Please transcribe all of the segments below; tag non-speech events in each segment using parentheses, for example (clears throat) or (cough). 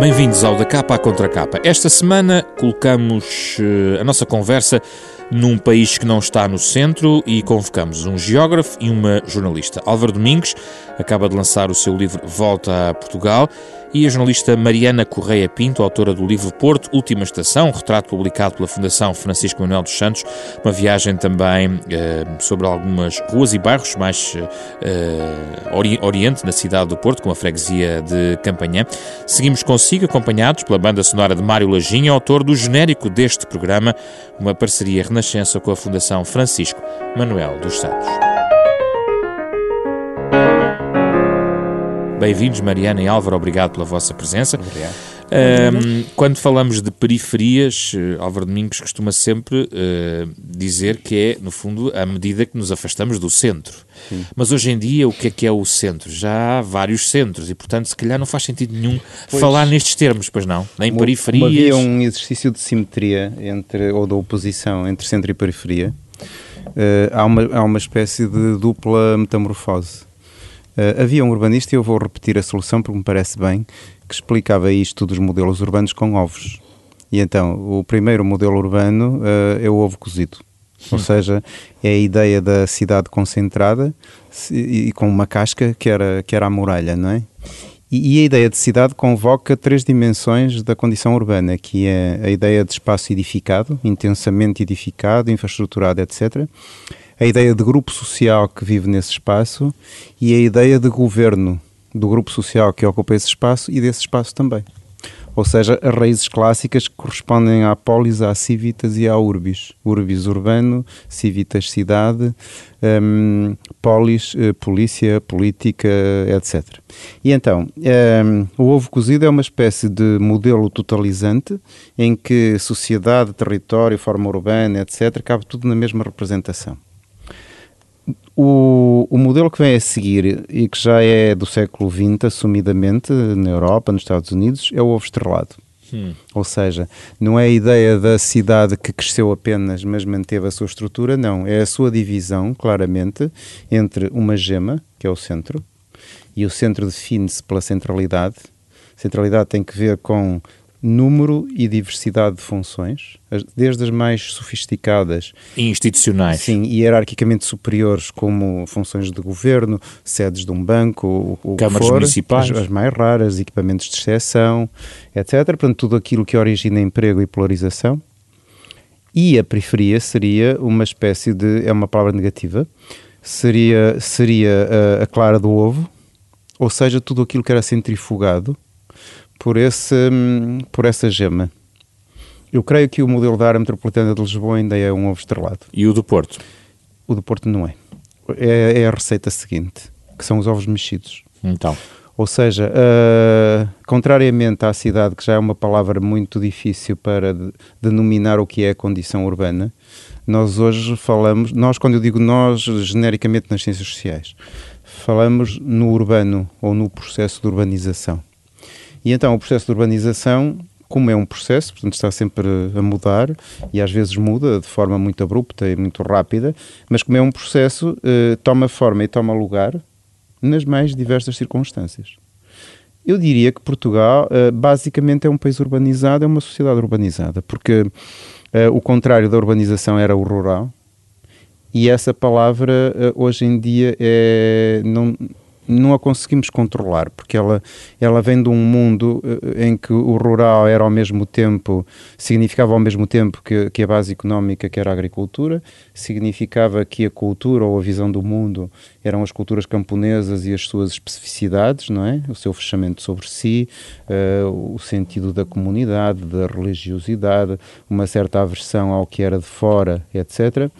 Bem-vindos ao Da Capa à Contra Capa. Esta semana colocamos uh, a nossa conversa num país que não está no centro e convocamos um geógrafo e uma jornalista. Álvaro Domingos acaba de lançar o seu livro Volta a Portugal e a jornalista Mariana Correia Pinto, autora do livro Porto, Última Estação, um retrato publicado pela Fundação Francisco Manuel dos Santos, uma viagem também eh, sobre algumas ruas e bairros mais eh, ori oriente na cidade do Porto, com a freguesia de Campanhã. Seguimos consigo, acompanhados pela banda sonora de Mário Lajinha, autor do genérico deste programa, uma parceria renascença com a Fundação Francisco Manuel dos Santos. Bem-vindos, Mariana e Álvaro, obrigado pela vossa presença. Obrigado. Um, quando falamos de periferias, uh, Álvaro Domingos costuma sempre uh, dizer que é, no fundo, a medida que nos afastamos do centro. Sim. Mas hoje em dia, o que é que é o centro? Já há vários centros e, portanto, se calhar não faz sentido nenhum pois, falar nestes termos, pois não? Nem uma, periferias. Havia um exercício de simetria entre, ou de oposição entre centro e periferia. Uh, há, uma, há uma espécie de dupla metamorfose Uh, havia um urbanista, e eu vou repetir a solução porque me parece bem, que explicava isto dos modelos urbanos com ovos. E então, o primeiro modelo urbano uh, é o ovo cozido. Ou seja, é a ideia da cidade concentrada e, e, com uma casca que era, que era a muralha, não é? E, e, a ideia de cidade convoca três dimensões da condição urbana, que é a ideia de espaço edificado, intensamente edificado, infraestruturado, etc a ideia de grupo social que vive nesse espaço e a ideia de governo do grupo social que ocupa esse espaço e desse espaço também. Ou seja, as raízes clássicas que correspondem à polis, à civitas e à urbis. Urbis urbano, civitas cidade, um, polis, uh, polícia, política, etc. E então, um, o ovo cozido é uma espécie de modelo totalizante em que sociedade, território, forma urbana, etc., cabe tudo na mesma representação. O, o, modelo que vem a seguir e que já é do século XX, assumidamente, na Europa, nos Estados Unidos, é o ovo estrelado. Hum. Ou seja, não é a ideia da cidade que cresceu apenas, mas manteve a sua estrutura, não. É a sua divisão, claramente, entre uma gema, que é o centro, e o centro define-se pela centralidade. Centralidade tem que ver com número e diversidade de funções, desde as mais sofisticadas e institucionais, sim, hierarquicamente superiores, como funções de governo, sedes de um banco, o, câmaras for, municipais, as, as, mais raras, equipamentos de exceção, etc. Portanto, tudo aquilo que origina emprego e polarização. E a periferia seria uma espécie de, é uma palavra negativa, seria, seria a, a clara do ovo, ou seja, tudo aquilo que era centrifugado por, esse, por essa gema. Eu creio que o modelo da área metropolitana de Lisboa ainda é um ovo estrelado. E o do Porto? O do Porto não é. É, é a receita seguinte, que são os ovos mexidos. Então. Ou seja, uh, contrariamente à cidade, que já é uma palavra muito difícil para de, denominar o que é a condição urbana, nós hoje falamos, nós quando eu digo nós, genericamente nas ciências sociais, falamos no urbano ou no processo de urbanização. E então o processo de urbanização, como é um processo, portanto está sempre a mudar e às vezes muda de forma muito abrupta e muito rápida, mas como é um processo, eh, toma forma e toma lugar nas mais diversas circunstâncias. Eu diria que Portugal eh, basicamente é um país urbanizado, é uma sociedade urbanizada, porque eh, o contrário da urbanização era o rural, e essa palavra hoje em dia é, não, não a conseguimos controlar, porque ela, ela vem de um mundo eh, em que o rural era ao mesmo tempo, significava ao mesmo tempo que, que a base económica, que era a agricultura, significava que a cultura ou a visão do mundo eram as culturas camponesas e as suas especificidades, não é? O seu fechamento sobre si, uh, o sentido da comunidade, da religiosidade, uma certa aversão ao que era de fora, etc.,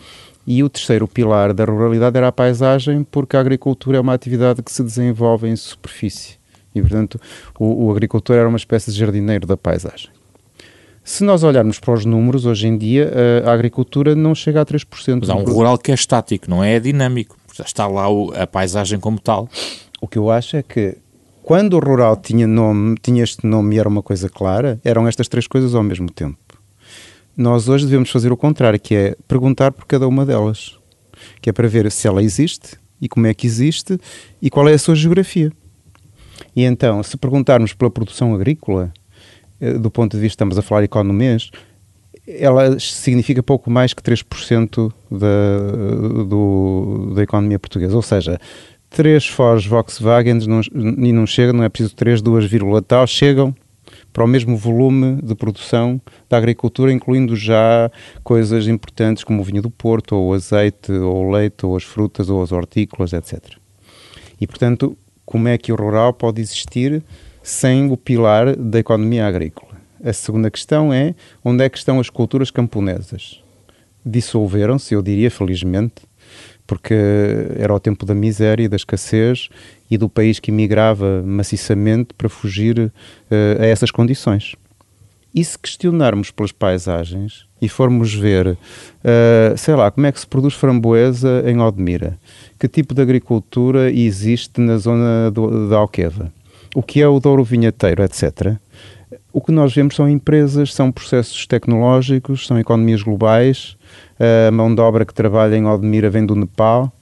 e o terceiro pilar da ruralidade era a paisagem, porque a agricultura é uma atividade que se desenvolve em superfície. E, portanto, o, o agricultor era uma espécie de jardineiro da paisagem. Se nós olharmos para os números, hoje em dia, a agricultura não chega a 3%. Mas há um rural que é estático, não é dinâmico. Está lá o, a paisagem como tal. O que eu acho é que quando o rural tinha nome, tinha este nome e era uma coisa clara, eram estas três coisas ao mesmo tempo. Nós hoje devemos fazer o contrário, que é perguntar por cada uma delas, que é para ver se ela existe e como é que existe e qual é a sua geografia. E então, se perguntarmos pela produção agrícola, do ponto de vista, estamos a falar economês, ela significa pouco mais que 3% da, do, da economia portuguesa. Ou seja, 3 Ford Volkswagen e não chegam, não é preciso 3, 2, tal, chegam para o mesmo volume de produção da agricultura, incluindo já coisas importantes como o vinho do Porto, ou o azeite, ou o leite, ou as frutas, ou as hortícolas, etc. E, portanto, como é que o rural pode existir sem o pilar da economia agrícola? A segunda questão é onde é que estão as culturas camponesas? Dissolveram-se, eu diria felizmente, porque era o tempo da miséria da escassez e do país que emigrava maciçamente para fugir uh, a essas condições. E se questionarmos pelas paisagens e formos ver, uh, sei lá, como é que se produz framboesa em Odmira, que tipo de agricultura existe na zona do, da Alqueva, o que é o Douro Vinheteiro, etc., o que nós vemos são empresas, são processos tecnológicos, são economias globais, a mão de obra que trabalha em Odmira vem do Nepal,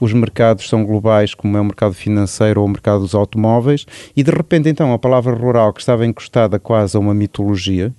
os mercados são globais, como é o mercado financeiro ou o mercado dos automóveis, e de repente então a palavra rural, que estava encostada quase a uma mitologia,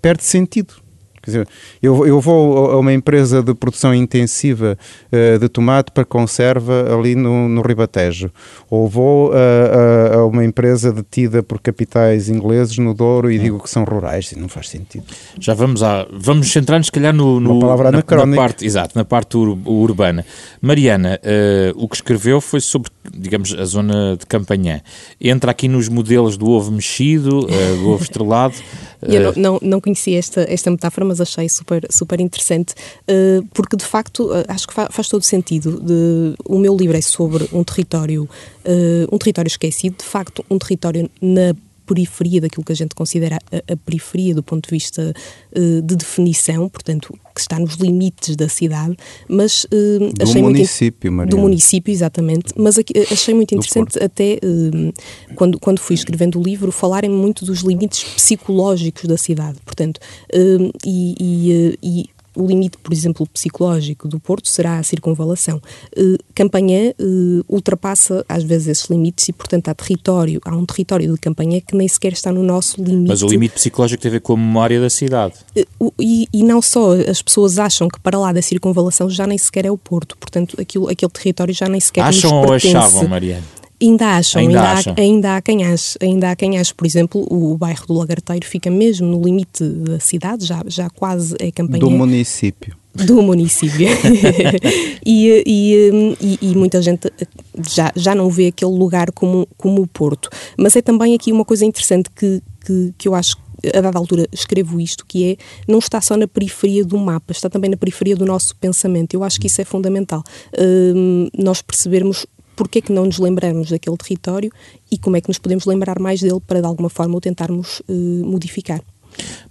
perde sentido. Quer dizer, eu, eu vou a uma empresa de produção intensiva uh, de tomate para conserva ali no, no Ribatejo, ou vou a, a, a, uma empresa detida por capitais ingleses no Douro e digo que são rurais, não faz sentido. Já vamos a, vamos centrar-nos, se calhar, no, no palavra na, na, parte, exato, na parte ur, urbana. Mariana, uh, o que escreveu foi sobre, digamos, a zona de Campanhã. Entra aqui nos modelos do ovo mexido, uh, do ovo estrelado. Eu não, não, não conhecia esta, esta metáfora, mas achei super, super interessante, uh, porque de facto uh, acho que fa faz todo sentido. De, o meu livro é sobre um território, uh, um território esquecido, de facto, um território na periferia daquilo que a gente considera a, a periferia do ponto de vista uh, de definição, portanto, que está nos limites da cidade, mas uh, do achei município, muito do município, exatamente, mas aqui, achei muito interessante até uh, quando, quando fui escrevendo o livro falarem muito dos limites psicológicos da cidade, portanto, e, e, e o limite, por exemplo, psicológico do Porto será a circunvalação. Uh, Campanhã uh, ultrapassa às vezes esses limites e, portanto, há território, há um território de Campanhã que nem sequer está no nosso limite. Mas o limite psicológico tem a ver com a memória da cidade. Uh, e, e, não só, as pessoas acham que para lá da circunvalação já nem sequer é o Porto, portanto, aquilo, aquele território já nem sequer Acham ou achavam, Mariana? Ainda acham, ainda, ainda, acham. Há, ainda há quem ache, ainda há quem ache, por exemplo, o bairro do Lagarteiro fica mesmo no limite da cidade, já, já quase é campanha. Do município. Do município. (laughs) e, e, e, e, muita gente já, já não vê aquele lugar como, como o Porto. Mas é também aqui uma coisa interessante que, que, que eu acho a dada altura escrevo isto, que é não está só na periferia do mapa, está também na periferia do nosso pensamento. Eu acho que isso é fundamental. Uh, nós percebermos porque é que não nos lembramos daquele território e como é que nos podemos lembrar mais dele para de alguma forma o tentarmos uh, modificar.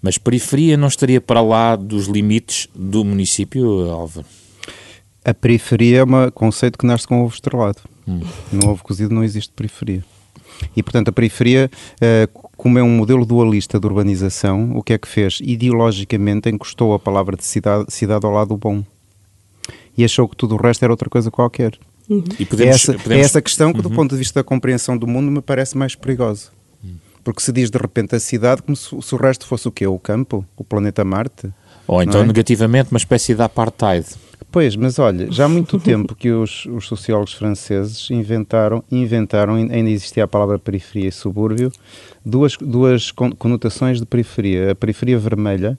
Mas periferia não estaria para lá dos limites do município, Álvaro? A periferia é um conceito que nasce com o ovo estrelado. Hum. No ovo cozido não existe periferia. E, portanto, a periferia, uh, como é um modelo dualista de urbanização, o que é que fez? Ideologicamente encostou a palavra de cidade, cidade ao lado bom. E achou que tudo o resto era outra coisa qualquer. Uhum. E podemos, é, essa, podemos... é essa questão que, do uhum. ponto de vista da compreensão do mundo, me parece mais perigosa. Uhum. Porque se diz de repente a cidade como se, se, o resto fosse o quê? O campo? O planeta Marte? Ou então, é? negativamente, uma espécie de apartheid. Pois, mas olha, já há muito (laughs) tempo que os, os, sociólogos franceses inventaram, inventaram, ainda existia a palavra periferia e subúrbio, duas, duas conotações de periferia. A periferia vermelha,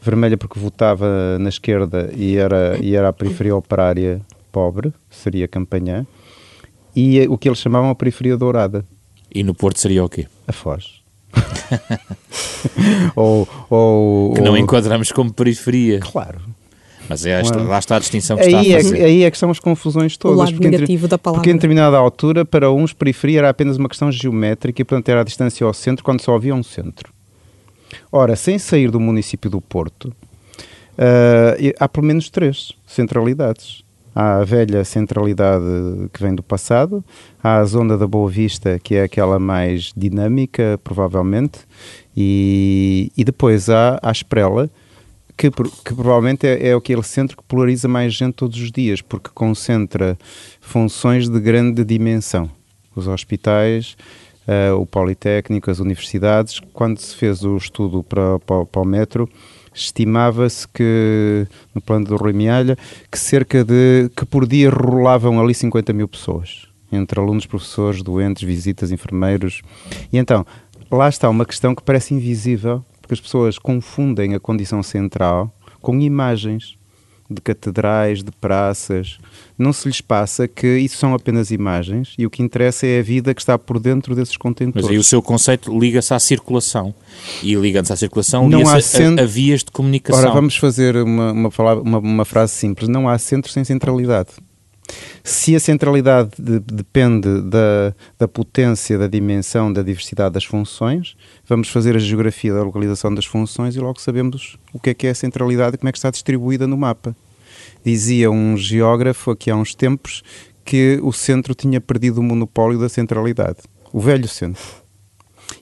vermelha porque votava na esquerda e era, e era a periferia operária pobre, seria Campanhã, e o que eles chamavam a periferia dourada. E no Porto seria o quê? A Foz. (laughs) ou, ou, que não ou... enquadramos como periferia. Claro. Mas é esta, lá está a distinção que aí está a fazer. É, aí é que são as confusões todas. O lado porque negativo entre, da palavra. Porque em determinada altura, para uns, periferia era apenas uma questão geométrica e, portanto, era a distância ao centro quando só havia um centro. Ora, sem sair do município do Porto, uh, há pelo menos três centralidades. Há a velha centralidade que vem do passado, há a zona da Boa Vista, que é aquela mais dinâmica, provavelmente, e, e depois há a Esprela, que, que, provavelmente é, é aquele centro que polariza mais gente todos os dias, porque concentra funções de grande dimensão. Os hospitais, uh, o Politécnico, as universidades. Quando se fez o estudo para, para, para o metro, estimava-se que, no plano do Rui Mialha, que cerca de, que por dia rolavam ali 50 mil pessoas, entre alunos, professores, doentes, visitas, enfermeiros. E então, lá está uma questão que parece invisível, porque as pessoas confundem a condição central com imagens de catedrais, de praças. Não se lhes passa que isso são apenas imagens e o que interessa é a vida que está por dentro desses contentores. Mas aí o seu conceito liga-se à circulação. E ligando-se à circulação, não há centro... a, a, vias de comunicação. Ora, vamos fazer uma, uma, uma, uma frase simples. Não há centro sem centralidade. Se a centralidade de, depende da, da potência, da dimensão, da diversidade das funções, vamos fazer a geografia da localização das funções e logo sabemos o que é que é a centralidade e como é que está distribuída no mapa. Dizia um geógrafo aqui há uns tempos que o centro tinha perdido o monopólio da centralidade. O velho centro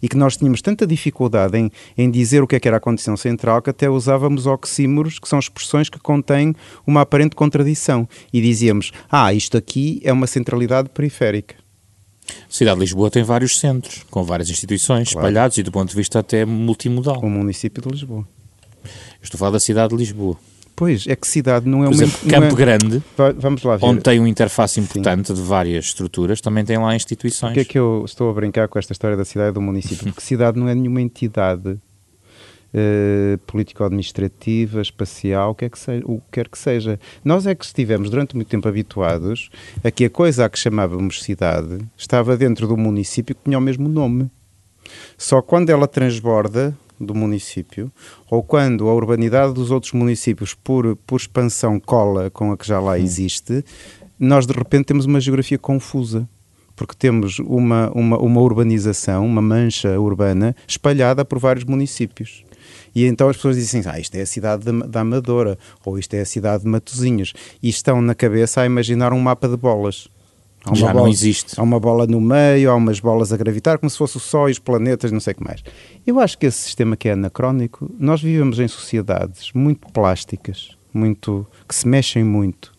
e que nós tínhamos tanta dificuldade em, em dizer o que, é que era a condição central que até usávamos oxímoros, que são expressões que contêm uma aparente contradição. E dizíamos, ah, isto aqui é uma centralidade periférica. A cidade de Lisboa tem vários centros, com várias instituições claro. espalhados e do ponto de vista até multimodal. O município de Lisboa. Eu estou a falar da cidade de Lisboa. Pois, é que cidade não é Por uma... Exemplo, Campo é... Grande, vamos lá ver. onde tem uma interface importante Sim. de várias estruturas, também tem lá instituições. Por que é que eu estou a brincar com esta história da cidade e do município? (laughs) Porque cidade não é nenhuma entidade Uh, político-administrativa, espacial, o que, é que seja, o que quer que seja. Nós é que estivemos durante muito tempo habituados a que a coisa a que chamávamos cidade estava dentro do município que tinha o mesmo nome. Só quando ela transborda do município, ou quando a urbanidade dos outros municípios, por, por expansão, cola com a que já lá existe, nós de repente temos uma geografia confusa. Porque temos uma, uma, uma urbanização, uma mancha urbana espalhada por vários municípios. E então as pessoas dizem assim, ah, isto é a cidade da Amadora, ou isto é a cidade de Matozinhos, e estão na cabeça a imaginar um mapa de bolas. Já bola, não existe. Há uma bola no meio, há umas bolas a gravitar, como se fosse o Sol e os planetas, não sei o que mais. Eu acho que esse sistema que é anacrónico, nós vivemos em sociedades muito plásticas, muito que se mexem muito.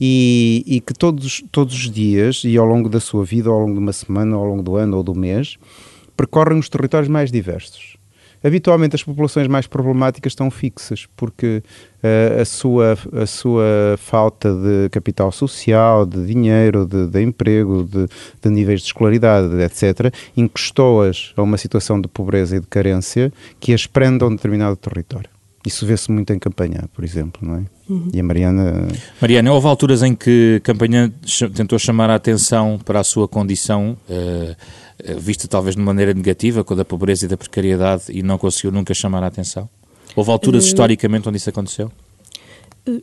E, e que todos, todos os dias, e ao longo da sua vida, ao longo de uma semana, ao longo do ano ou do mês, percorrem os territórios mais diversos habitualmente as populações mais problemáticas estão fixas, porque uh, a, sua, a sua falta de capital social, de dinheiro, de, de emprego, de, de, níveis de escolaridade, etc., encostou-as a uma situação de pobreza e de carência que as prende a um determinado território. Isso vê-se muito em Campanhã, por exemplo, não é? Uhum. E a Mariana... Mariana, houve alturas em que Campanhã tentou chamar a atenção para a sua condição... Uh, vista talvez de maneira negativa, com a da pobreza e da precariedade, e não conseguiu nunca chamar a atenção? Houve alturas, uh, historicamente, onde isso aconteceu?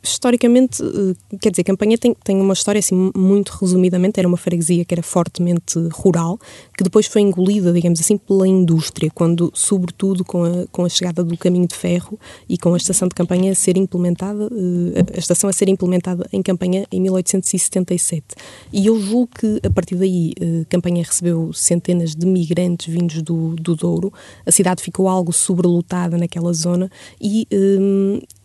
Historicamente, eh, quer dizer, Campanha tem, tem uma história assim muito resumidamente, era uma freguesia que era fortemente rural, que depois foi engolida, digamos assim, pela indústria, quando, sobretudo com a, com a chegada do caminho de ferro e com a estação de Campanha a ser implementada, eh, a estação a ser implementada em Campanha em 1877. E eu julgo que a partir daí eh, Campanha recebeu centenas de migrantes vindos do, do Douro, a cidade ficou algo sobrelotada naquela zona e,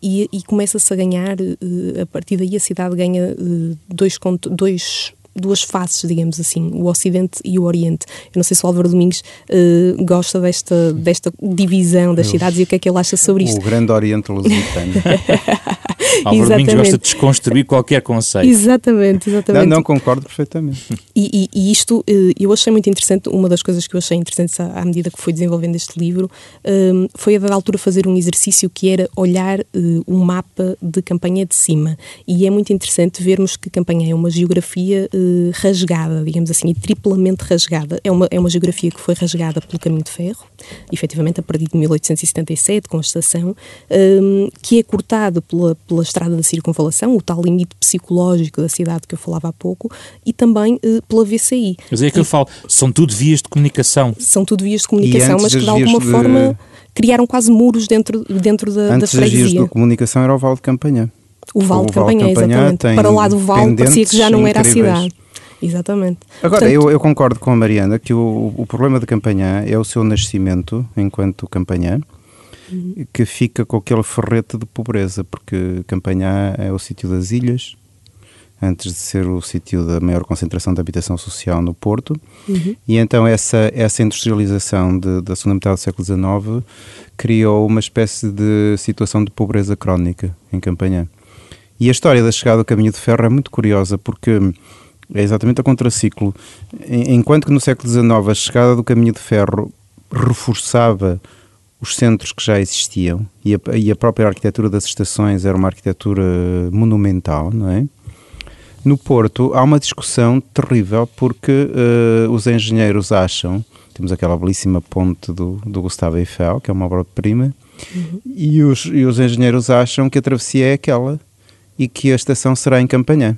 e, e começa-se a ganhar, uh, a partir daí a cidade ganha uh, dois, dois duas faces, digamos assim, o Ocidente e o Oriente. Eu não sei se o Álvaro Domingos uh, gosta desta, desta divisão das cidades e o que é que ele acha sobre isto. O Grande Oriente Lusitano. (laughs) Álvaro Domingos gosta de desconstruir qualquer conceito. Exatamente, exatamente. Não, não, concordo perfeitamente. E, e, e, isto, eh, eu achei muito interessante, uma das coisas que eu achei interessante à, medida que fui desenvolvendo este livro, um, foi a dada altura fazer um exercício que era olhar uh, um mapa de Campanha de cima. E é muito interessante vermos que Campanha é uma geografia uh, rasgada, digamos assim, e triplamente rasgada. É uma, é uma geografia que foi rasgada pelo caminho de ferro, efetivamente a partir de 1877, com a estação, um, que é cortado pela, pela estrada da circunvalação, o tal limite psicológico da cidade que eu falava há pouco, e também uh, pela VCI. Mas é que eu falo, são tudo vias de comunicação. São tudo vias de comunicação, mas que de alguma de... forma criaram quase muros dentro, dentro da, antes da freguesia. Antes as vias de comunicação era o Val de Campanha. O Val de Campanha, exatamente. Para lá do Val parecia que já não era incríveis. a cidade. Exatamente. Agora, Portanto, eu, eu, concordo com a Mariana que o, o problema de Campanhã é o seu nascimento enquanto Campanhã que fica com aquele ferrete de pobreza, porque Campanhã é o sítio das ilhas, antes de ser o sítio da maior concentração de habitação social no Porto. Uhum. E então essa, essa industrialização de, da segunda metade do século XIX criou uma espécie de situação de pobreza crónica em Campanhã. E a história da chegada do caminho de ferro é muito curiosa porque é exatamente a contraciclo. Enquanto que no século XIX a chegada do caminho de ferro reforçava os centros que já existiam e a, e a própria arquitetura das estações era uma arquitetura monumental, não é? No Porto há uma discussão terrível porque uh, os engenheiros acham, temos aquela belíssima ponte do, do Gustavo Eiffel, que é uma obra-prima, uhum. e, os, e os engenheiros acham que a travessia é aquela e que a estação será em Campanhã.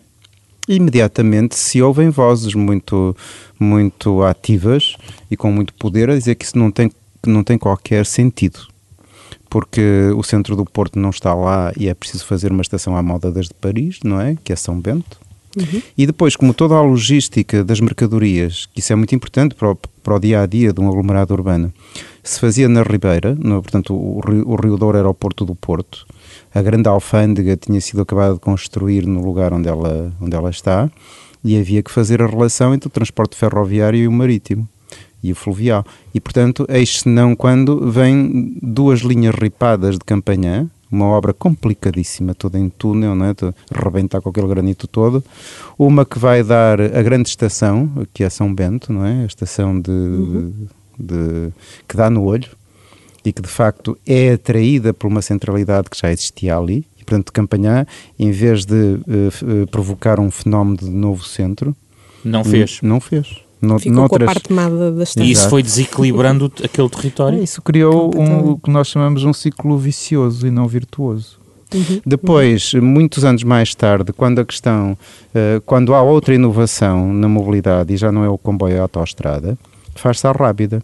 Imediatamente se ouvem vozes muito, muito ativas e com muito poder a dizer que isso não tem, não tem qualquer sentido porque o centro do Porto não está lá e é preciso fazer uma estação à moda desde Paris, não é? Que é São Bento. Uhum. E depois, como toda a logística das mercadorias, que isso é muito importante para o, para o dia a dia de um aglomerado urbano, se fazia na Ribeira, no, portanto, o, o, o Rio Douro era o Porto do Porto, a grande alfândega tinha sido acabada de construir no lugar onde ela, onde ela está, e havia que fazer a relação entre o transporte ferroviário e o marítimo e o fluvial. E, portanto, eis não quando vêm duas linhas ripadas de Campanhã, uma obra complicadíssima, toda em túnel, não é? rebentar com aquele granito todo. Uma que vai dar a grande estação, que é São Bento, não é? A estação de, uhum. de, que dá no olho e que de facto é atraída por uma centralidade que já existia ali. E, portanto, Campanhã, em vez de uh, provocar um fenómeno de novo centro, não fez. Não fez. No, Ficou noutras... com a parte tomada da estação. E isso foi desequilibrando aquele território? É, isso criou um, o que nós chamamos um ciclo vicioso e não virtuoso. Uhum. Depois, muitos anos mais tarde, quando a questão, uh, quando há outra inovação na mobilidade e já não é o comboio, é a autoestrada, faz-se a rápida.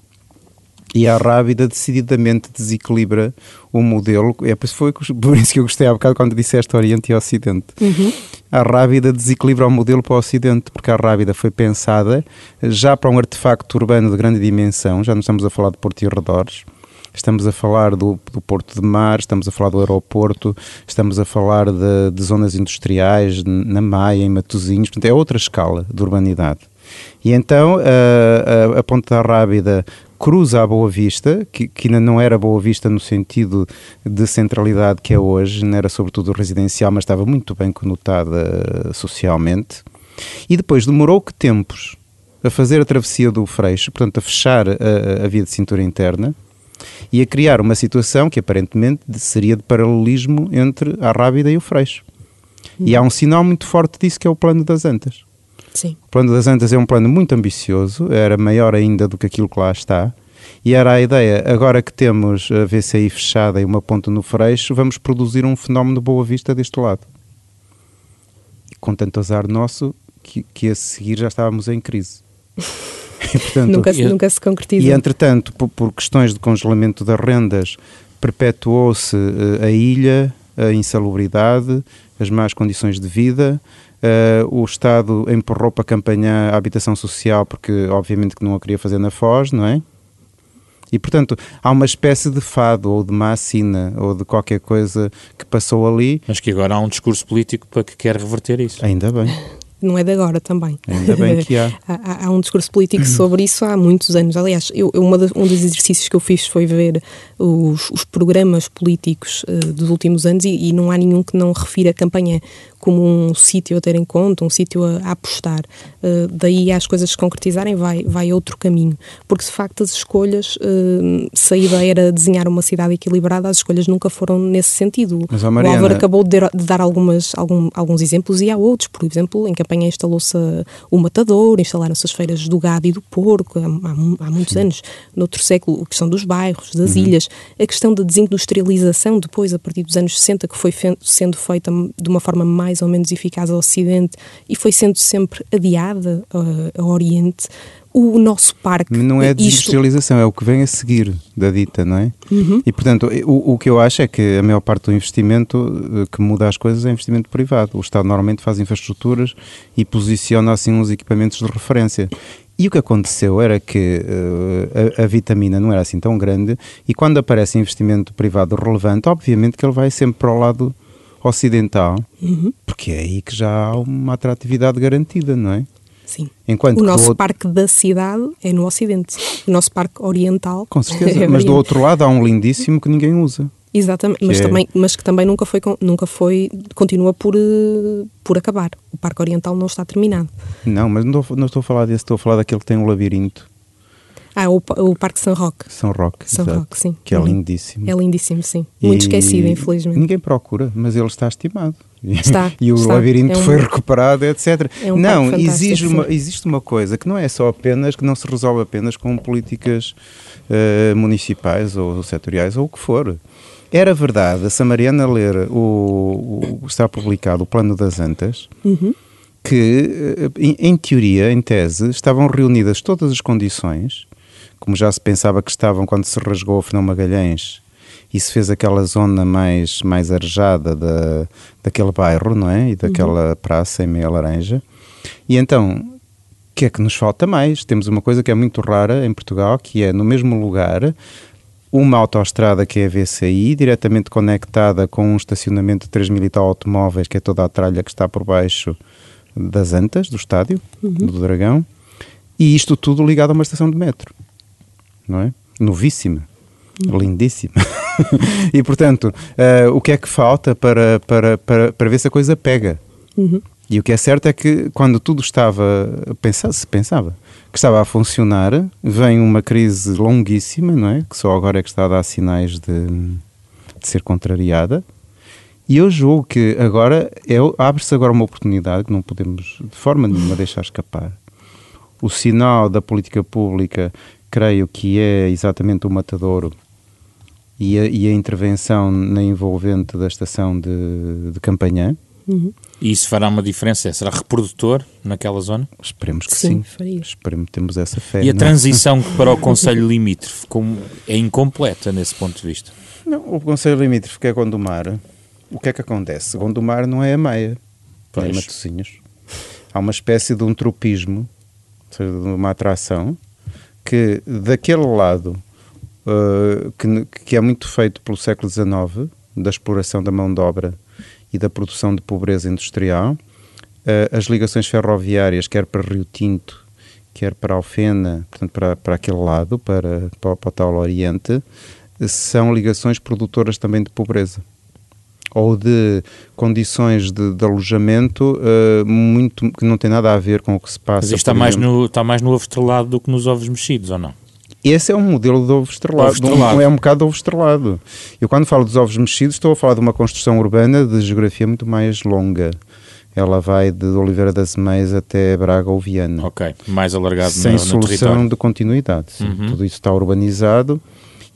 E a Rábida decididamente desequilibra o modelo. É por isso, foi, (laughs) por isso que eu gostei há bocado quando disseste Oriente e Ocidente. Uhum. A Rábida desequilibra o modelo para o Ocidente, porque a Rábida foi pensada já para um artefacto urbano de grande dimensão. Já não estamos a falar de Porto e arredores. Estamos a falar do, do, Porto de Mar, estamos a falar do aeroporto, estamos a falar de, de zonas industriais na Maia, em Matosinhos. Portanto, é outra escala de urbanidade. E então a, a, a Ponte da Rábida cruza a Boa Vista, que, ainda não era Boa Vista no sentido de centralidade que é hoje, não era sobretudo residencial, mas estava muito bem conotada socialmente. E depois demorou que tempos a fazer a travessia do Freixo, portanto a fechar a, a via de cintura interna e a criar uma situação que aparentemente seria de paralelismo entre a Rábida e o Freixo. E há um sinal muito forte disso que é o plano das Antas. Sim. O plano das Antas é um plano muito ambicioso, era maior ainda do que aquilo que lá está. E era a ideia, agora que temos a VCI fechada e uma ponta no freixo, vamos produzir um fenómeno Boa Vista deste lado. Com tanto azar nosso que, que a seguir já estávamos em crise. E, portanto, (laughs) nunca, se, nunca se concretizou. E entretanto, por, por questões de congelamento das rendas, perpetuou-se uh, a ilha, a insalubridade, as más condições de vida, o Estado empurrou para a campanha a habitação social porque obviamente que não a queria fazer na Foz, não é? E, portanto, há uma espécie de fado ou de macina ou de qualquer coisa que passou ali. Mas que agora há um discurso político para que quer reverter isso. Ainda bem. (laughs) não é de agora também. Ainda bem que há. (laughs) há, há, um discurso político (clears throat) sobre isso há muitos anos. Aliás, eu, uma de, um dos exercícios que eu fiz foi ver os, os programas políticos uh, dos últimos anos e, e, não há nenhum que não refira a campanha como um sítio a ter em conta, um sítio a, a, apostar. Uh, daí as coisas se concretizarem vai, vai outro caminho. Porque de facto as escolhas, uh, se a ideia era desenhar uma cidade equilibrada, as escolhas nunca foram nesse sentido. Mas, oh, Mariana... O Álvaro acabou de, de dar algumas, algum, alguns exemplos e há outros. Por exemplo, em campanha instalou-se o matador, instalaram-se as feiras do gado e do porco há, há, muitos Sim. anos. No outro século, a questão dos bairros, das uhum. ilhas, a questão da desindustrialização depois, a partir dos anos 60, que foi sendo feita de uma forma mais mais ou menos eficaz ao Ocidente e foi sendo sempre adiada uh, ao Oriente, o nosso parque. Não é a desindustrialização, isto... é o que vem a seguir da dita, não é? Uhum. E portanto, o, o que eu acho é que a maior parte do investimento uh, que muda as coisas é investimento privado. O Estado normalmente faz infraestruturas e posiciona assim uns equipamentos de referência. E o que aconteceu era que uh, a, a, vitamina não era assim tão grande e quando aparece investimento privado relevante, obviamente que ele vai sempre para o lado ocidental, uhum. porque é aí que já há uma atratividade garantida, não é? Sim. Enquanto o nosso outro... parque da cidade é no Ocidente. O nosso parque oriental. Com certeza, (laughs) é mas do outro lado há um lindíssimo que ninguém usa. Exatamente, mas, é... também, mas que também nunca foi, nunca foi, continua por, eh, por acabar. O Parque Oriental não está terminado. Não, mas não estou, não estou a falar desse, estou a falar daquele que tem um labirinto. Ah, o, o Parque São Roque. São Roque, São exato, Roque, sim. Que é uhum. lindíssimo. É lindíssimo, sim. Muito e esquecido, infelizmente. Ninguém procura, mas ele está estimado. Está, (laughs) e o está. labirinto é um, foi recuperado, etc. É um não, exige uma, existe uma coisa que não é só apenas, que não se resolve apenas com políticas uh, municipais ou setoriais ou o que for. Era verdade, a Mariana ler o, o está publicado o Plano das Antas, uhum. que eh, em, em teoria, em tese, estavam reunidas todas as condições como já se pensava que estavam quando se rasgou o Fernão Magalhães e se fez aquela zona mais, mais arejada da, daquele bairro, não é? E daquela uhum. praça em meia laranja. E então, o que é que nos falta mais? Temos uma coisa que é muito rara em Portugal, que é no mesmo lugar uma autoestrada que é a VCI, diretamente conectada com um estacionamento de 3 mil e tal automóveis, que é toda a tralha que está por baixo das antas do estádio, uhum. do Dragão, e isto tudo ligado a uma estação de metro não é? Novíssima, uhum. lindíssima. (laughs) e portanto, uh, o que é que falta para, para, para, para ver se a coisa pega? Uhum. E o que é certo é que quando tudo estava, pensava, se pensava que estava a funcionar, vem uma crise longuíssima, não é? Que só agora é que está a dar sinais de, de ser contrariada. E eu julgo que agora é, abre-se agora uma oportunidade que não podemos de forma nenhuma deixar escapar. O sinal da política pública creio que é exatamente o matadouro e a, e a intervenção na envolvente da estação de, de Campanhã. Uhum. E isso fará uma diferença? Será reprodutor naquela zona? Esperemos que sim. sim. Esperemos, temos essa fé. E a não? É? transição (laughs) para o Conselho Limítrofe como é incompleta nesse ponto de vista? Não, o Conselho Limítrofe que é Gondomar, o que é que acontece? Gondomar não é a meia, é Matosinhos. Há uma espécie de um tropismo, ou seja, de uma atração, que daquele lado uh, que, que, é muito feito pelo século XIX, da exploração da mão de obra e da produção de pobreza industrial, uh, as ligações ferroviárias, quer para Rio Tinto, quer para Alfena, portanto para, para aquele lado, para, para, para o tal Oriente, são ligações produtoras também de pobreza ou de condições de, de alojamento uh, muito que não tem nada a ver com o que se passa. Mas isto está mais, no, está mais no ovo estrelado do que nos ovos mexidos, ou não? Esse é um modelo de ovo estrelado, ovo estrelado. Um, é um bocado de ovo estrelado. Eu quando falo dos ovos mexidos estou a falar de uma construção urbana de geografia muito mais longa. Ela vai de Oliveira das Meias até Braga ou Viana. Ok, mais alargado Sem no, solução território. de continuidade. Uhum. Tudo isso está urbanizado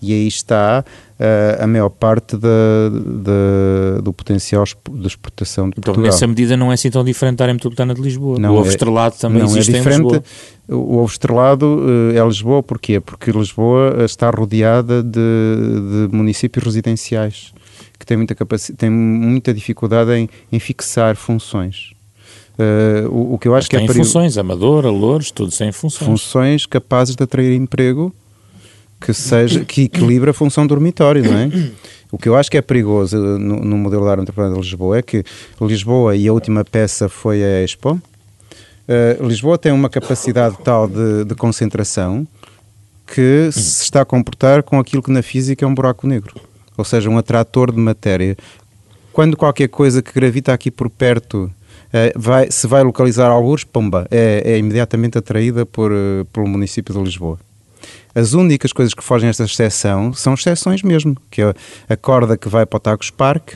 e aí está uh, a maior parte da, da, do potencial de exportação de então, Portugal. nessa medida não é assim tão diferente da área metropolitana de Lisboa. Não o ovo é, estrelado também não é existe é diferente. O ovo estrelado uh, é Lisboa, porquê? Porque Lisboa está rodeada de, de municípios residenciais que têm muita, têm muita dificuldade em, em fixar funções. Uh, o, o, que eu acho Mas que é funções, Amador, Louros, tudo sem funções. Funções capazes de atrair emprego que seja que equilibre a função dormitório, não é? O que eu acho que é perigoso no, no modelo da área de Lisboa é que Lisboa, e a última peça foi a Expo, uh, Lisboa tem uma capacidade tal de, de concentração que se está a comportar com aquilo que na física é um buraco negro, ou seja, um atrator de matéria. Quando qualquer coisa que gravita aqui por perto uh, vai, se vai localizar alguns, pomba, é, é imediatamente atraída por, uh, pelo município de Lisboa. As únicas coisas que fogem a esta exceção são exceções mesmo, que é a corda que vai para o Tacos Park,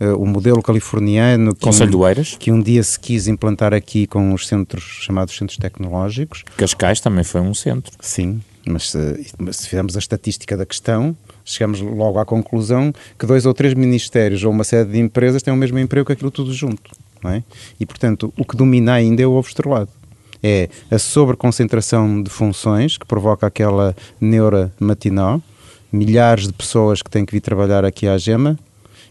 uh, o modelo californiano que um, que um dia se quis implantar aqui com os centros chamados centros tecnológicos. Cascais também foi um centro. Sim, mas se, mas se fizermos a estatística da questão, chegamos logo à conclusão que dois ou três ministérios ou uma série de empresas têm o mesmo emprego que aquilo tudo junto. Não é? E, portanto, o que domina ainda é o ovo estrelado é a sobreconcentração de funções que provoca aquela neura matinal, milhares de pessoas que têm que vir trabalhar aqui à gema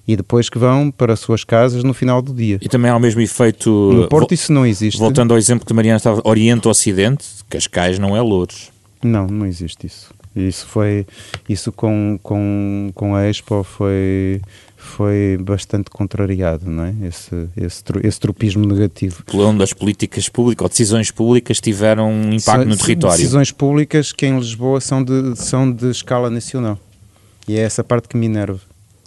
e depois que vão para as suas casas no final do dia. E também há o mesmo efeito... No Porto isso não existe. Voltando ao exemplo que Mariana estava, Oriente-Ocidente, Cascais não é Louros. Não, não existe isso. Isso foi, isso com, com, com a Expo foi, foi bastante contrariado, não é? Esse, esse, esse tropismo negativo. Por onde as políticas públicas ou decisões públicas tiveram um impacto no território. Decisões públicas que em Lisboa são de, são de escala nacional. E é essa parte que me enerva.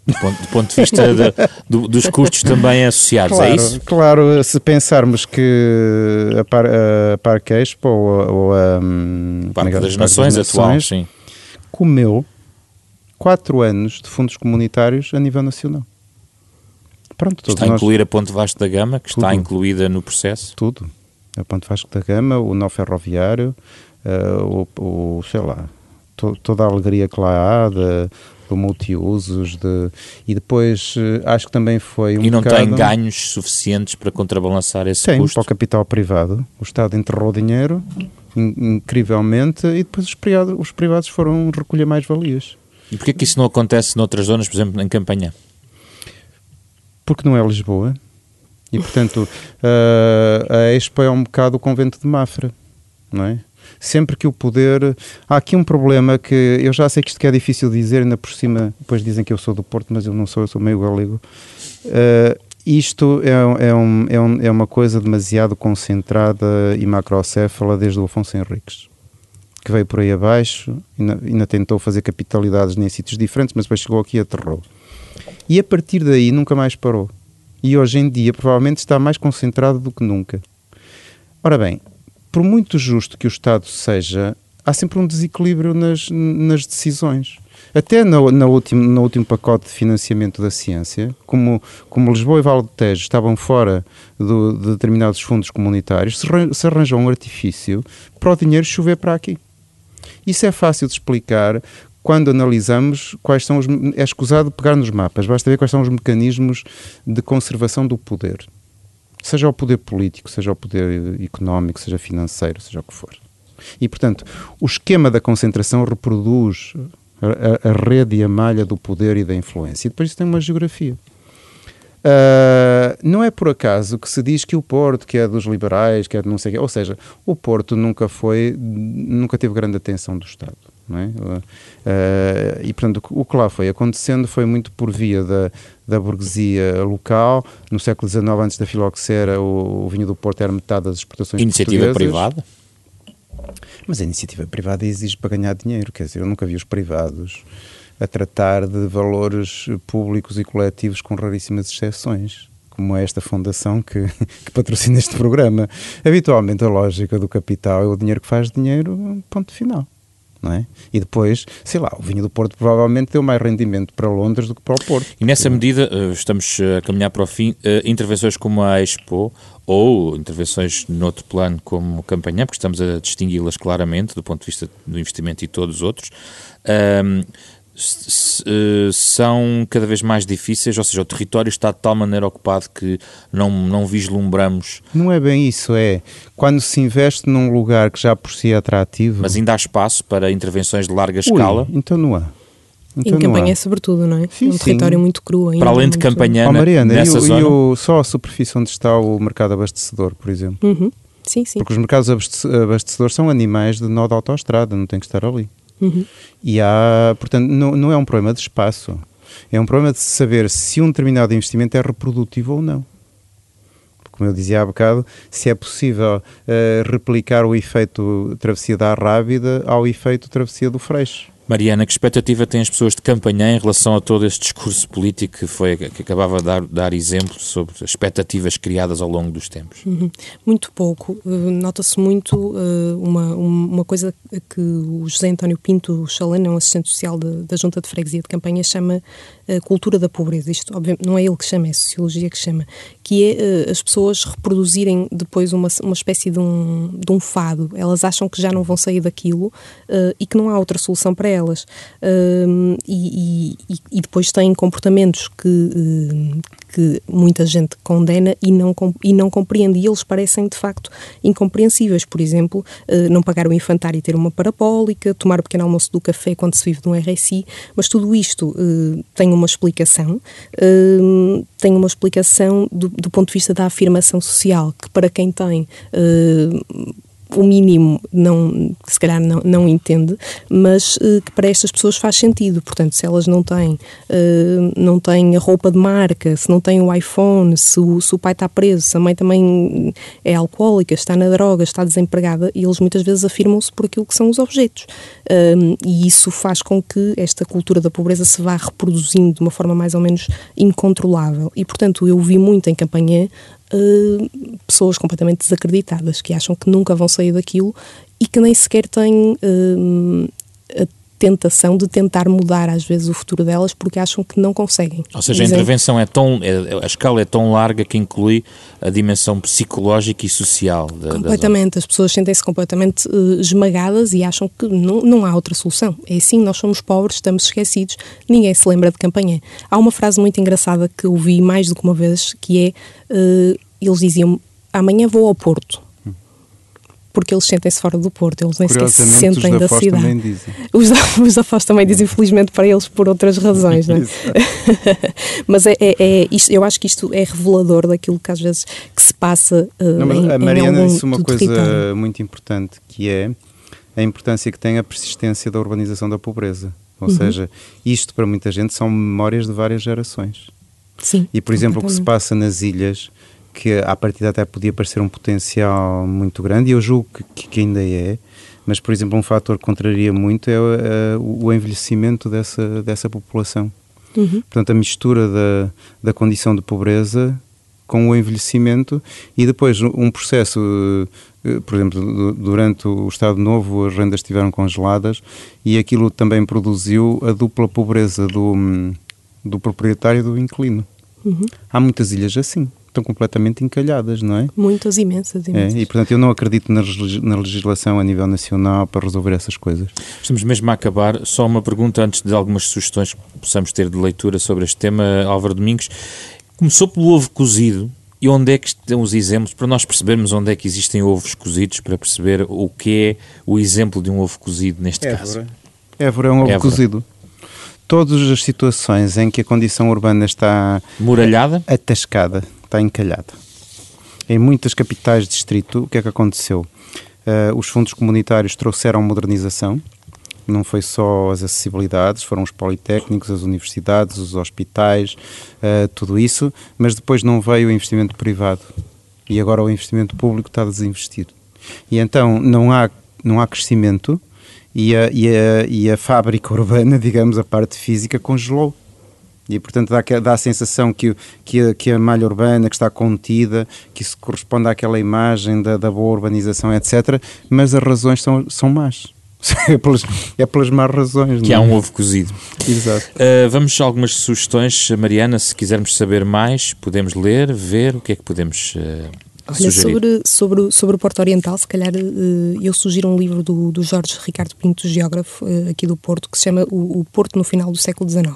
Do ponto, do ponto de vista de, do, dos custos também associados, claro, é isso? Claro, se pensarmos que a, Par, a Parque Expo ou, ou a um, Parque, das, Nações das atual, sim. comeu 4 anos de fundos comunitários a nível nacional. Pronto, está a incluir a Ponte Vasco da Gama, que tudo, está incluída no processo? Tudo. A Ponte Vasco da Gama, o nó ferroviário, uh, o, o, sei lá, to, toda a alegria que lá há, de, do multiusos, de, e depois uh, acho que também foi um E não bocado, tem ganhos suficientes para contrabalançar esse tem, custo? para o capital privado. O Estado enterrou dinheiro, in, incrivelmente, e depois os privados, os privados foram recolher mais valias. E porquê que isso não acontece noutras zonas, por exemplo, em campanha? Porque não é Lisboa. E, portanto, uh, (laughs) a Expo é um bocado o convento de Mafra, não é? Sempre que o poder... Há aqui um problema que eu já sei que isto que é difícil de dizer, ainda por cima, depois dizem que eu sou do Porto, mas eu não sou, eu sou meio galego. Uh, isto é, é, um, é, um, é uma coisa demasiado concentrada e macrocéfala desde o Afonso Henriques que veio por aí abaixo, ainda, ainda tentou fazer capitalidades em sítios diferentes, mas depois chegou aqui e aterrou. E a partir daí nunca mais parou. E hoje em dia provavelmente está mais concentrado do que nunca. Ora bem, por muito justo que o Estado seja, há sempre um desequilíbrio nas, nas decisões. Até no, no, último, no último pacote de financiamento da ciência, como, como Lisboa e Vale do Tejo estavam fora do, de determinados fundos comunitários, se, se arranjou um artifício para o dinheiro chover para aqui. Isso é fácil de explicar quando analisamos quais são os. É escusado pegar nos mapas, basta ver quais são os mecanismos de conservação do poder. Seja o poder político, seja o poder económico, seja financeiro, seja o que for. E, portanto, o esquema da concentração reproduz a, a rede e a malha do poder e da influência. E depois isso tem uma geografia. Uh, não é por acaso que se diz que o Porto, que é dos liberais, que é de não sei o quê, ou seja, o Porto nunca foi, nunca teve grande atenção do Estado. Não é? Uh, e portanto o que lá foi acontecendo foi muito por via da, da burguesia local. No século XIX, antes da filoxera, o, o vinho do Porto era metade das exportações Iniciativa privada? Mas a iniciativa privada exige para ganhar dinheiro, quer dizer, eu nunca vi os privados a tratar de valores públicos e coletivos com raríssimas exceções como esta fundação que, (laughs) que, patrocina este programa. Habitualmente a lógica do capital é o dinheiro que faz dinheiro, ponto final. Não é? E depois, sei lá, o vinho do Porto provavelmente deu mais rendimento para Londres do que para o Porto. E nessa medida, eh, estamos a caminhar para o fim, eh, intervenções como a Expo ou intervenções noutro plano como Campanhã, porque estamos a distingui-las claramente do ponto de vista do investimento e todos os outros, eh, são cada vez mais difíceis, ou seja, o território está de tal maneira ocupado que não, não vislumbramos. Não é bem isso, é quando se investe num lugar que já por si é atrativo. Mas ainda há espaço para intervenções de larga Ui, escala. Então não há. Então em campanha, sobretudo, não é? Sim, um sim. território muito cru ainda. Para além de campanha, oh, Mariana, nessa e, zona... e o, só a superfície onde está o mercado abastecedor, por exemplo. Uhum. Sim, sim. Porque os mercados abastecedores são animais de nó de autoestrada, não tem que estar ali. Uhum. E há, portanto, não, não é um problema de espaço, é um problema de saber se um determinado investimento é reprodutivo ou não. Como eu dizia há bocado, se é possível uh, replicar o efeito travessia da Rábida ao efeito travessia do Freixo. Mariana, que expectativa têm as pessoas de campanha em relação a todo este discurso político que, foi, que acabava de dar, dar exemplo sobre as expectativas criadas ao longo dos tempos? Uhum. Muito pouco. Uh, Nota-se muito uh, uma, uma coisa que o José António Pinto Chalana, um assistente social de, da Junta de Freguesia de Campanha, chama uh, cultura da pobreza. Isto, obviamente, não é ele que chama, é a sociologia que chama. Que é as pessoas reproduzirem depois uma, uma espécie de um, de um fado. Elas acham que já não vão sair daquilo e que não há outra solução para elas Uh, e, e, e, depois têm comportamentos que, uh, que muita gente condena e não, e não compreende. E eles parecem, de facto, incompreensíveis. Por exemplo, uh, não pagar o infantário e ter uma parabólica, tomar o pequeno almoço do café quando se vive de um RSI. Mas tudo isto tem uma explicação. tem uma explicação do, do, ponto de vista da afirmação social, que para quem tem o mínimo não, se calhar não, não entende, mas uh, que para estas pessoas faz sentido. Portanto, se elas não têm, uh, não têm a roupa de marca, se não têm o iPhone, se o, se o pai está preso, se a mãe também é alcoólica, está na droga, está desempregada, e eles muitas vezes afirmam-se por aquilo que são os objetos. E isso faz com que esta cultura da pobreza se vá reproduzindo de uma forma mais ou menos incontrolável. E, portanto, eu vi muito em campanha uh, pessoas completamente desacreditadas, que acham que nunca vão sair daquilo e que nem sequer têm uh, a tentação de tentar mudar às vezes o futuro delas porque acham que não conseguem. Ou seja, Dizem... a intervenção é tão, é, a escala é tão larga que inclui a dimensão psicológica e social. Da, completamente, as pessoas sentem-se completamente uh, esmagadas e acham que não, não há outra solução. É assim, nós somos pobres, estamos esquecidos, ninguém se lembra de campanha. Há uma frase muito engraçada que eu vi mais do que uma vez que é, uh, eles diziam, amanhã vou ao Porto porque eles sentem-se fora do Porto, eles nem sequer se sentem da cidade. (laughs) Os da, os da Foz também dizem, infelizmente, para eles por outras razões, não é? (laughs) Mas é, é, é, isto, eu acho que isto é revelador daquilo que às vezes que se passa uh, não, em, A Mariana disse uma coisa território. muito importante, que é a importância que tem a persistência da urbanização da pobreza. Ou uhum. seja, isto para muita gente são memórias de várias gerações. Sim, e, por exemplo, o que se passa nas ilhas que à partida até podia parecer um potencial muito grande, e eu julgo que, que ainda é, mas, por exemplo, um fator que contraria muito é, é o envelhecimento dessa, dessa população. Uhum. Portanto, a mistura da, da condição de pobreza com o envelhecimento e depois um processo, eh, por exemplo, durante o Estado Novo as rendas estiveram congeladas e aquilo também produziu a dupla pobreza do, do proprietário e do inquilino. Uhum. Há muitas ilhas assim estão completamente encalhadas, não é? Muitas, imensas, imensas. É, e, portanto, eu não acredito na, na, legislação a nível nacional para resolver essas coisas. Estamos mesmo a acabar. Só uma pergunta antes de algumas sugestões que possamos ter de leitura sobre este tema, Álvaro Domingos. Começou pelo ovo cozido. E onde é que estão os exemplos, para nós percebermos onde é que existem ovos cozidos, para perceber o que é o exemplo de um ovo cozido neste Évora. caso? Évora é um ovo Évora. cozido todas as situações em que a condição urbana está muralhada, atascada, está encalhada. Em muitas capitais de distrito, o que é que aconteceu? Uh, os fundos comunitários trouxeram modernização, não foi só as acessibilidades, foram os politécnicos, as universidades, os hospitais, uh, tudo isso, mas depois não veio o investimento privado e agora o investimento público está desinvestido. E então não há, não há crescimento e a, e, a, e a fábrica (laughs) urbana, digamos, a parte física, congelou. E, portanto, dá, dá a sensação que, que, a, que a malha urbana que está contida, que isso corresponde àquela imagem da, da boa urbanização, etc. Mas as razões são, são más. (laughs) É pelas, é pelas más razões. Que há um ovo cozido. Exato. Uh, vamos a algumas sugestões. Mariana, se quisermos saber mais, podemos ler, ver, o que é que podemos uh, Olha, sobre, sobre, sobre o Porto Oriental, se calhar eh, eu sugiro um livro do, do Jorge Ricardo Pinto, geógrafo eh, aqui do Porto, que se chama O, o Porto no Final do Século XIX.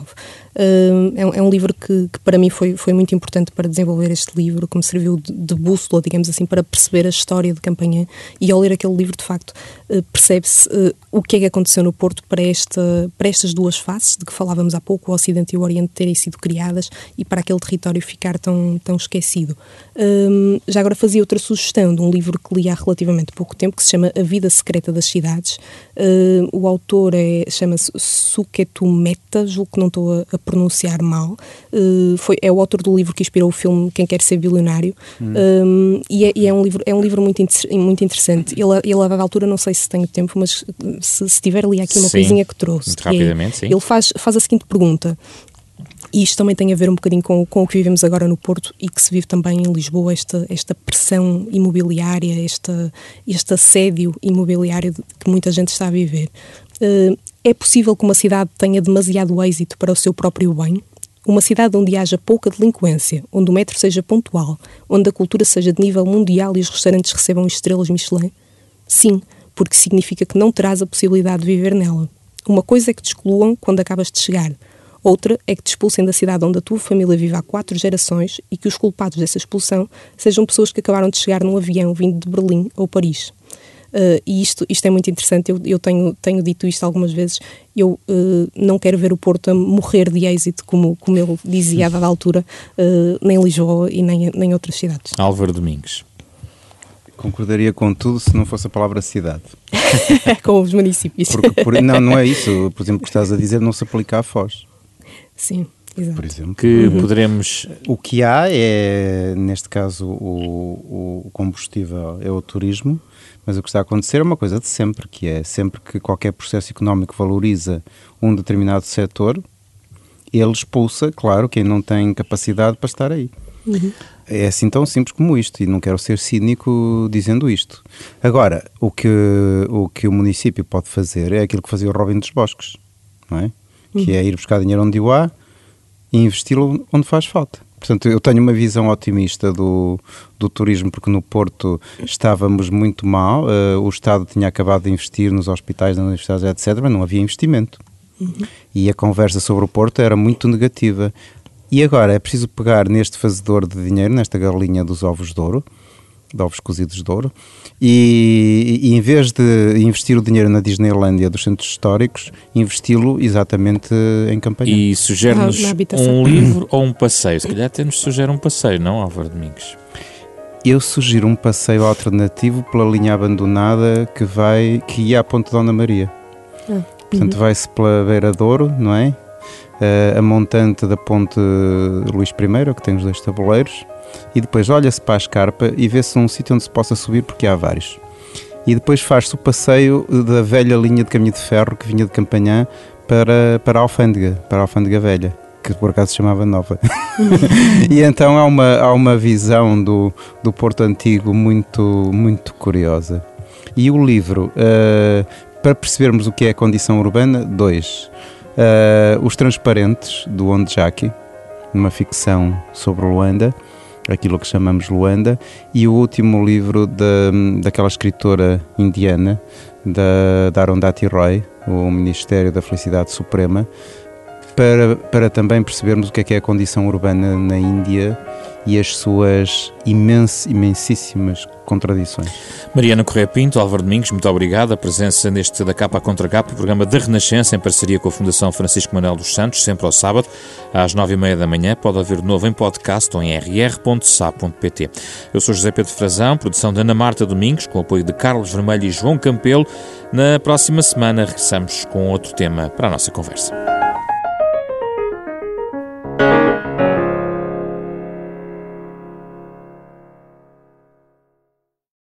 Uh, é, é, um livro que, que, para mim foi, foi muito importante para desenvolver este livro, que me serviu de, de, bússola, digamos assim, para perceber a história de Campanhã. E ao ler aquele livro, de facto, percebe-se o que é que aconteceu no Porto para, esta, para estas duas faces de que falávamos há pouco, o Ocidente e o Oriente terem sido criadas e para aquele território ficar tão, tão esquecido. já agora fazia outra sugestão de um livro que li há relativamente pouco tempo, que se chama A Vida Secreta das Cidades. o autor é, chama-se Suketumeta, julgo que não estou a, a pronunciar mal. Uh, foi, é o autor do livro que inspirou o filme Quem Quer Ser Bilionário. Hum. Um, e, é, e, é, um livro, é um livro muito, muito interessante. Ele, ele, a dada altura, não sei se tenho tempo, mas se, se tiver ali aqui uma sim, coisinha que trouxe. Muito rapidamente, sim. Ele faz, faz a seguinte pergunta. E isto também tem a ver um bocadinho com, com o que vivemos agora no Porto e que se vive também em Lisboa, esta, esta pressão imobiliária, esta, este assédio imobiliário que muita gente está a viver. Uh, é possível que uma cidade tenha demasiado êxito para o seu próprio bem? Uma cidade onde haja pouca delinquência, onde o metro seja pontual, onde a cultura seja de nível mundial e os restaurantes recebam estrelas Michelin? Sim, porque significa que não terás a possibilidade de viver nela. Uma coisa é que te excluam quando acabas de chegar, outra é que te expulsem da cidade onde a tua família vive há quatro gerações e que os culpados dessa expulsão sejam pessoas que acabaram de chegar num avião vindo de Berlim ou Paris. Uh, e isto, isto é muito interessante, eu, eu tenho, tenho dito isto algumas vezes, eu uh, não quero ver o Porto a morrer de êxito, como, como eu dizia a dada altura, uh, nem Lisboa e nem, nem outras cidades. Álvaro Domingos. Concordaria com tudo se não fosse a palavra cidade. (laughs) com os municípios. Porque, por, não, não é isso. Por exemplo, o que estás a dizer não se aplica à Foz. Sim, exato. Por exemplo. Que uhum. poderemos. O que há é, neste caso, o, o combustível é o turismo, mas o que está a acontecer é uma coisa de sempre, que é sempre que qualquer processo económico valoriza um determinado setor, ele expulsa, claro, quem não tem capacidade para estar aí. Uhum. É assim tão simples como isto, e não quero ser cínico dizendo isto. Agora, o que o, que o município pode fazer é aquilo que fazia o Robin dos Bosques, não é? Que é ir buscar dinheiro onde o há e investi-lo onde faz falta. Portanto, eu tenho uma visão otimista do, do turismo, porque no Porto estávamos muito mal, uh, o Estado tinha acabado de investir nos hospitais, nas universidades, etc., mas não havia investimento. Uhum. E a conversa sobre o Porto era muito negativa. E agora é preciso pegar neste fazedor de dinheiro, nesta galinha dos ovos de ouro, de ovos cozidos de ouro, e, e, em vez de investir o dinheiro na Disneylandia dos centros históricos, investi-lo exatamente em campanha. E sugere-nos um livro ou um passeio? Se calhar até nos sugere um passeio, não, Álvaro Domingos? Eu sugiro um passeio alternativo pela linha abandonada que vai que ia à Ponte Dona Maria. Ah, Portanto, uhum. vai-se pela Beira Douro, não é? Uh, a montante da Ponte Luís I, que tem os dois tabuleiros, e depois olha-se para a escarpa e vê-se um sítio onde se possa subir, porque há vários. E depois faz-se o passeio da velha linha de caminho de ferro que vinha de Campanhã para, para a Alfândega, para a Alfândega Velha, que por acaso se chamava Nova. (laughs) e então há uma, há uma visão do, do Porto Antigo muito, muito curiosa. E o livro, uh, para percebermos o que é a condição urbana, dois. Uh, Os Transparentes, do Onde Jackie, uma ficção sobre Luanda, aquilo que chamamos Luanda, e o último livro da, daquela escritora indiana, da, da Arundhati Roy, o Ministério da Felicidade Suprema, para, para também percebermos o que é que é a condição urbana na Índia e as suas imens, imensíssimas contradições. Mariana Correia Pinto, Álvaro Domingos, muito obrigado. A presença neste da Capa Contra Capa, o programa da Renascença, em parceria com a Fundação Francisco Manuel dos Santos, sempre ao sábado, às nove e meia da manhã. Pode haver de novo em podcast ou em rr.sa.pt. Eu sou José Pedro Frazão, produção de Ana Marta Domingos, com apoio de Carlos Vermelho e João Campelo. Na próxima semana regressamos com outro tema para a nossa conversa.